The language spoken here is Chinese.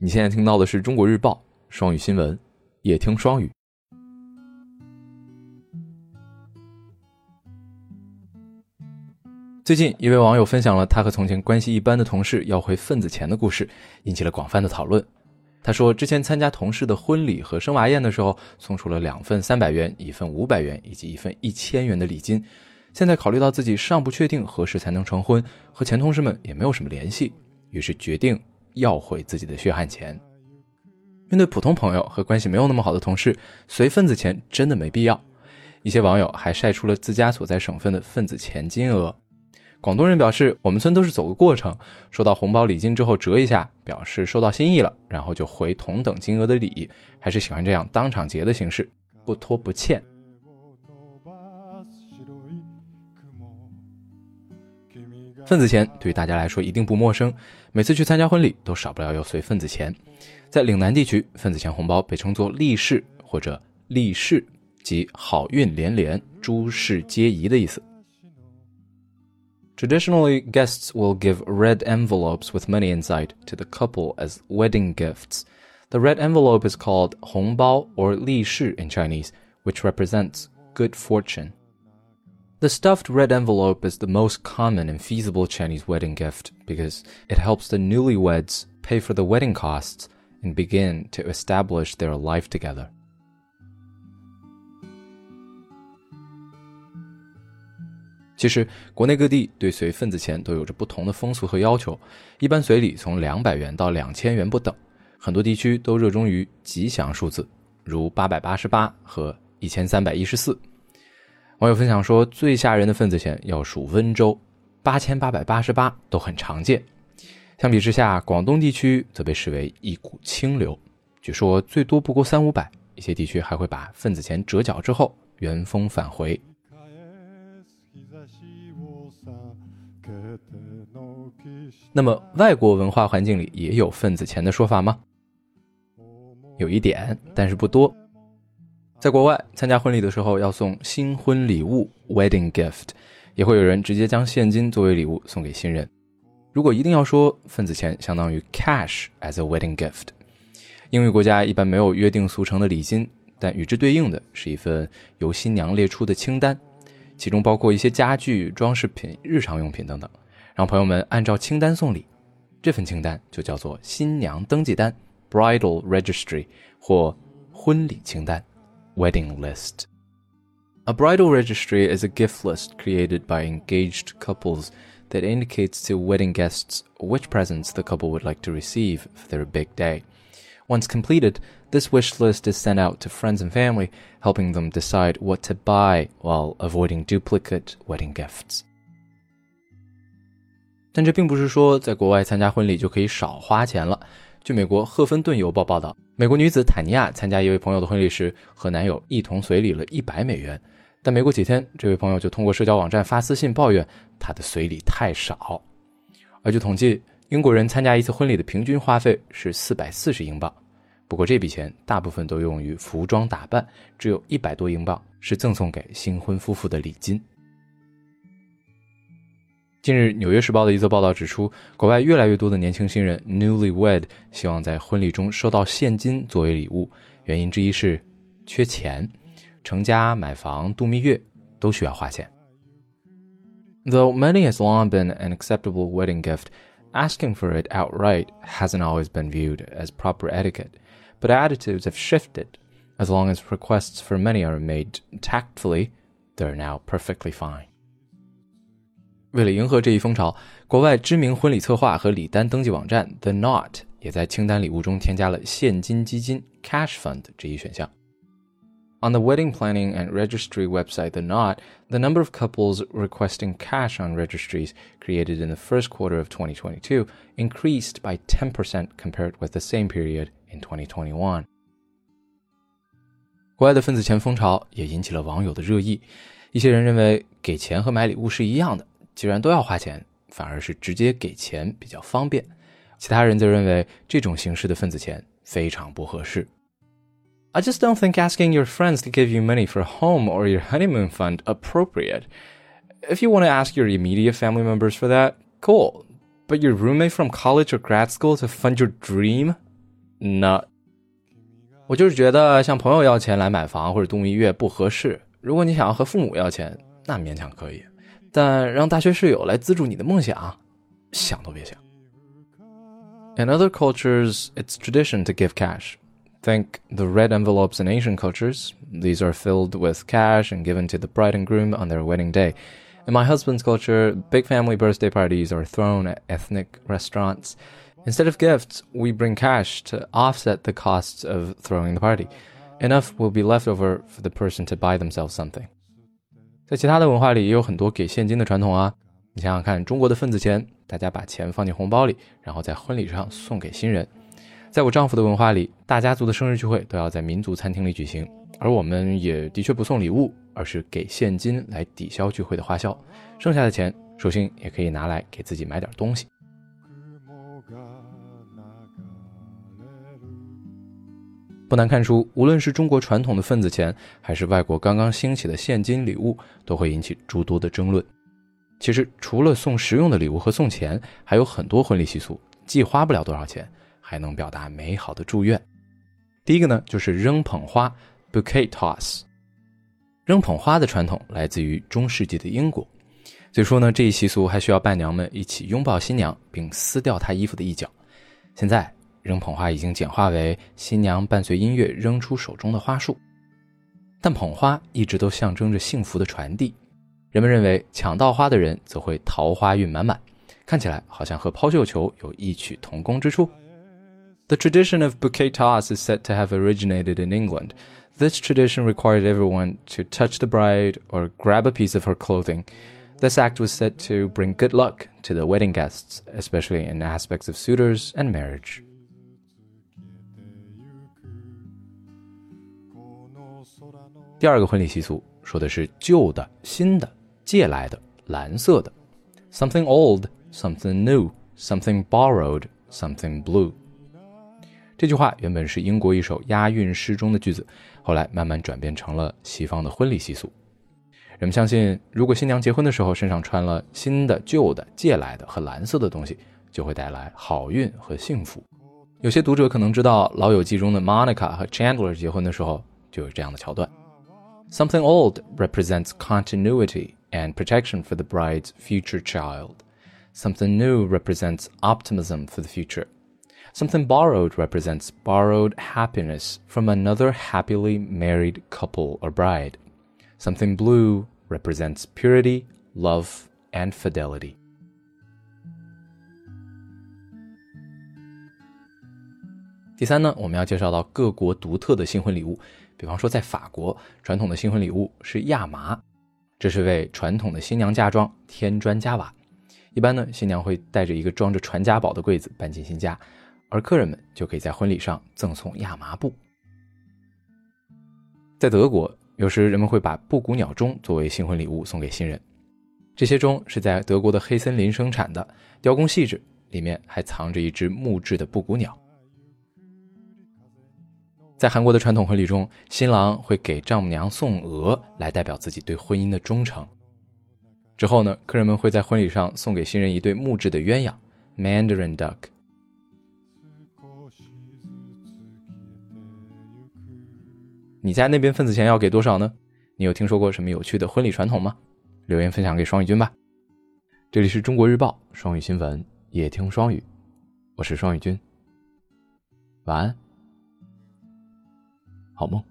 你现在听到的是中国日报双语新闻，也听双语。最近，一位网友分享了他和从前关系一般的同事要回份子钱的故事，引起了广泛的讨论。他说，之前参加同事的婚礼和生娃宴的时候，送出了两份三百元、一份五百元以及一份一千元的礼金。现在考虑到自己尚不确定何时才能成婚，和前同事们也没有什么联系，于是决定。要回自己的血汗钱。面对普通朋友和关系没有那么好的同事，随份子钱真的没必要。一些网友还晒出了自家所在省份的份子钱金额。广东人表示：“我们村都是走个过程，收到红包礼金之后折一下，表示收到心意了，然后就回同等金额的礼，还是喜欢这样当场结的形式，不拖不欠。”份子钱对于大家来说一定不陌生，每次去参加婚礼都少不了要随份子钱。在岭南地区，份子钱红包被称作利是或者利是，即好运连连、诸事皆宜的意思。Traditionally, guests will give red envelopes with money inside to the couple as wedding gifts. The red envelope is called 红包 or 利是 in Chinese, which represents good fortune. The stuffed red envelope is the most common and feasible Chinese wedding gift because it helps the newlyweds pay for the wedding costs and begin to establish their life together. 网友分享说，最吓人的份子钱要数温州，八千八百八十八都很常见。相比之下，广东地区则被视为一股清流，据说最多不过三五百，一些地区还会把份子钱折角之后原封返回。那么，外国文化环境里也有份子钱的说法吗？有一点，但是不多。在国外参加婚礼的时候要送新婚礼物 （wedding gift），也会有人直接将现金作为礼物送给新人。如果一定要说，份子钱相当于 cash as a wedding gift。英语国家一般没有约定俗成的礼金，但与之对应的是一份由新娘列出的清单，其中包括一些家具、装饰品、日常用品等等，让朋友们按照清单送礼。这份清单就叫做新娘登记单 （bridal registry） 或婚礼清单。wedding list. A bridal registry is a gift list created by engaged couples that indicates to wedding guests which presents the couple would like to receive for their big day. Once completed, this wish list is sent out to friends and family, helping them decide what to buy while avoiding duplicate wedding gifts. 但这并不是说在国外参加婚礼就可以少花钱了。 据美国《赫芬顿邮报》报道，美国女子坦尼亚参加一位朋友的婚礼时，和男友一同随礼了一百美元。但没过几天，这位朋友就通过社交网站发私信抱怨他的随礼太少。而据统计，英国人参加一次婚礼的平均花费是四百四十英镑。不过这笔钱大部分都用于服装打扮，只有一百多英镑是赠送给新婚夫妇的礼金。近日，《纽约时报》的一则报道指出，国外越来越多的年轻新人 （newlywed） 希望在婚礼中收到现金作为礼物，原因之一是缺钱，成家、买房、度蜜月都需要花钱。Though money has long been an acceptable wedding gift, asking for it outright hasn't always been viewed as proper etiquette. But attitudes have shifted. As long as requests for money are made tactfully, they're now perfectly fine. 为了迎合这一风潮，国外知名婚礼策划和礼单登记网站 The Knot 也在清单礼物中添加了现金基金 （Cash Fund） 这一选项。On the wedding planning and registry website The Knot, the number of couples requesting cash on registries created in the first quarter of 2022 increased by 10% compared with the same period in 2021. 国外的份子钱风潮也引起了网友的热议。一些人认为，给钱和买礼物是一样的， 既然都要花钱，反而是直接给钱比较方便。其他人则认为这种形式的份子钱非常不合适。I just don't think asking your friends to give you money for home or your honeymoon fund appropriate. If you want to ask your immediate family members for that, cool. But your roommate from college or grad school to fund your dream? 那我就是觉得向朋友要钱来买房或者度蜜月不合适。如果你想要和父母要钱，那勉强可以， 但让大学室友来资助你的梦想，想都别想。In other cultures, it's tradition to give cash. Think the red envelopes in Asian cultures. These are filled with cash and given to the bride and groom on their wedding day. In my husband's culture, big family birthday parties are thrown at ethnic restaurants. Instead of gifts, we bring cash to offset the costs of throwing the party. Enough will be left over for the person to buy themselves something. 在其他的文化里也有很多给现金的传统啊。你想想看，中国的份子钱，大家把钱放进红包里，然后在婚礼上送给新人。在我丈夫的文化里，大家族的生日聚会都要在民族餐厅里举行，而我们也的确不送礼物，而是给现金来抵消聚会的花销。剩下的钱，首先也可以拿来给自己买点东西。不难看出，无论是中国传统的份子钱，还是外国刚刚兴起的现金礼物，都会引起诸多的争论。其实，除了送实用的礼物和送钱，还有很多婚礼习俗，既花不了多少钱。还能表达美好的祝愿。第一个呢，就是扔捧花 （bouquet toss）。扔捧花的传统来自于中世纪的英国。据说呢，这一习俗还需要伴娘们一起拥抱新娘，并撕掉她衣服的一角。现在，扔捧花已经简化为新娘伴随音乐扔出手中的花束。但捧花一直都象征着幸福的传递。人们认为，抢到花的人则会桃花运满满，看起来好像和抛绣球有异曲同工之处。The tradition of bouquet toss is said to have originated in England. This tradition required everyone to touch the bride or grab a piece of her clothing. This act was said to bring good luck to the wedding guests, especially in aspects of suitors and marriage. 第二个婚礼习俗说的是旧的、新的、借来的、蓝色的，something old, something new, something borrowed, something blue。这句话原本是英国一首押韵诗中的句子，后来慢慢转变成了西方的婚礼习俗。人们相信，如果新娘结婚的时候身上穿了新的、旧的、借来的和蓝色的东西，就会带来好运和幸福。有些读者可能知道，《老友记》中的 Monica 和 Chandler 结婚的时候就有这样的桥段。Something old represents continuity and protection for the bride's future child. Something new represents optimism for the future. Something borrowed represents borrowed happiness from another happily married couple or bride. Something blue represents purity, love, and fidelity. 比方说，在法国，传统的新婚礼物是亚麻，这是为传统的新娘嫁妆添砖加瓦。一般呢，新娘会带着一个装着传家宝的柜子搬进新家。而客人们就可以在婚礼上赠送亚麻布。在德国，有时人们会把布谷鸟钟作为新婚礼物送给新人。这些钟是在德国的黑森林生产的，雕工细致，里面还藏着一只木质的布谷鸟。在韩国的传统婚礼中，新郎会给丈母娘送鹅，来代表自己对婚姻的忠诚。之后呢，客人们会在婚礼上送给新人一对木质的鸳鸯 （Mandarin duck）。你家那边份子钱要给多少呢？你有听说过什么有趣的婚礼传统吗？留言分享给双语君吧。这里是中国日报双语新闻，夜听双语，我是双语君。晚安，好梦。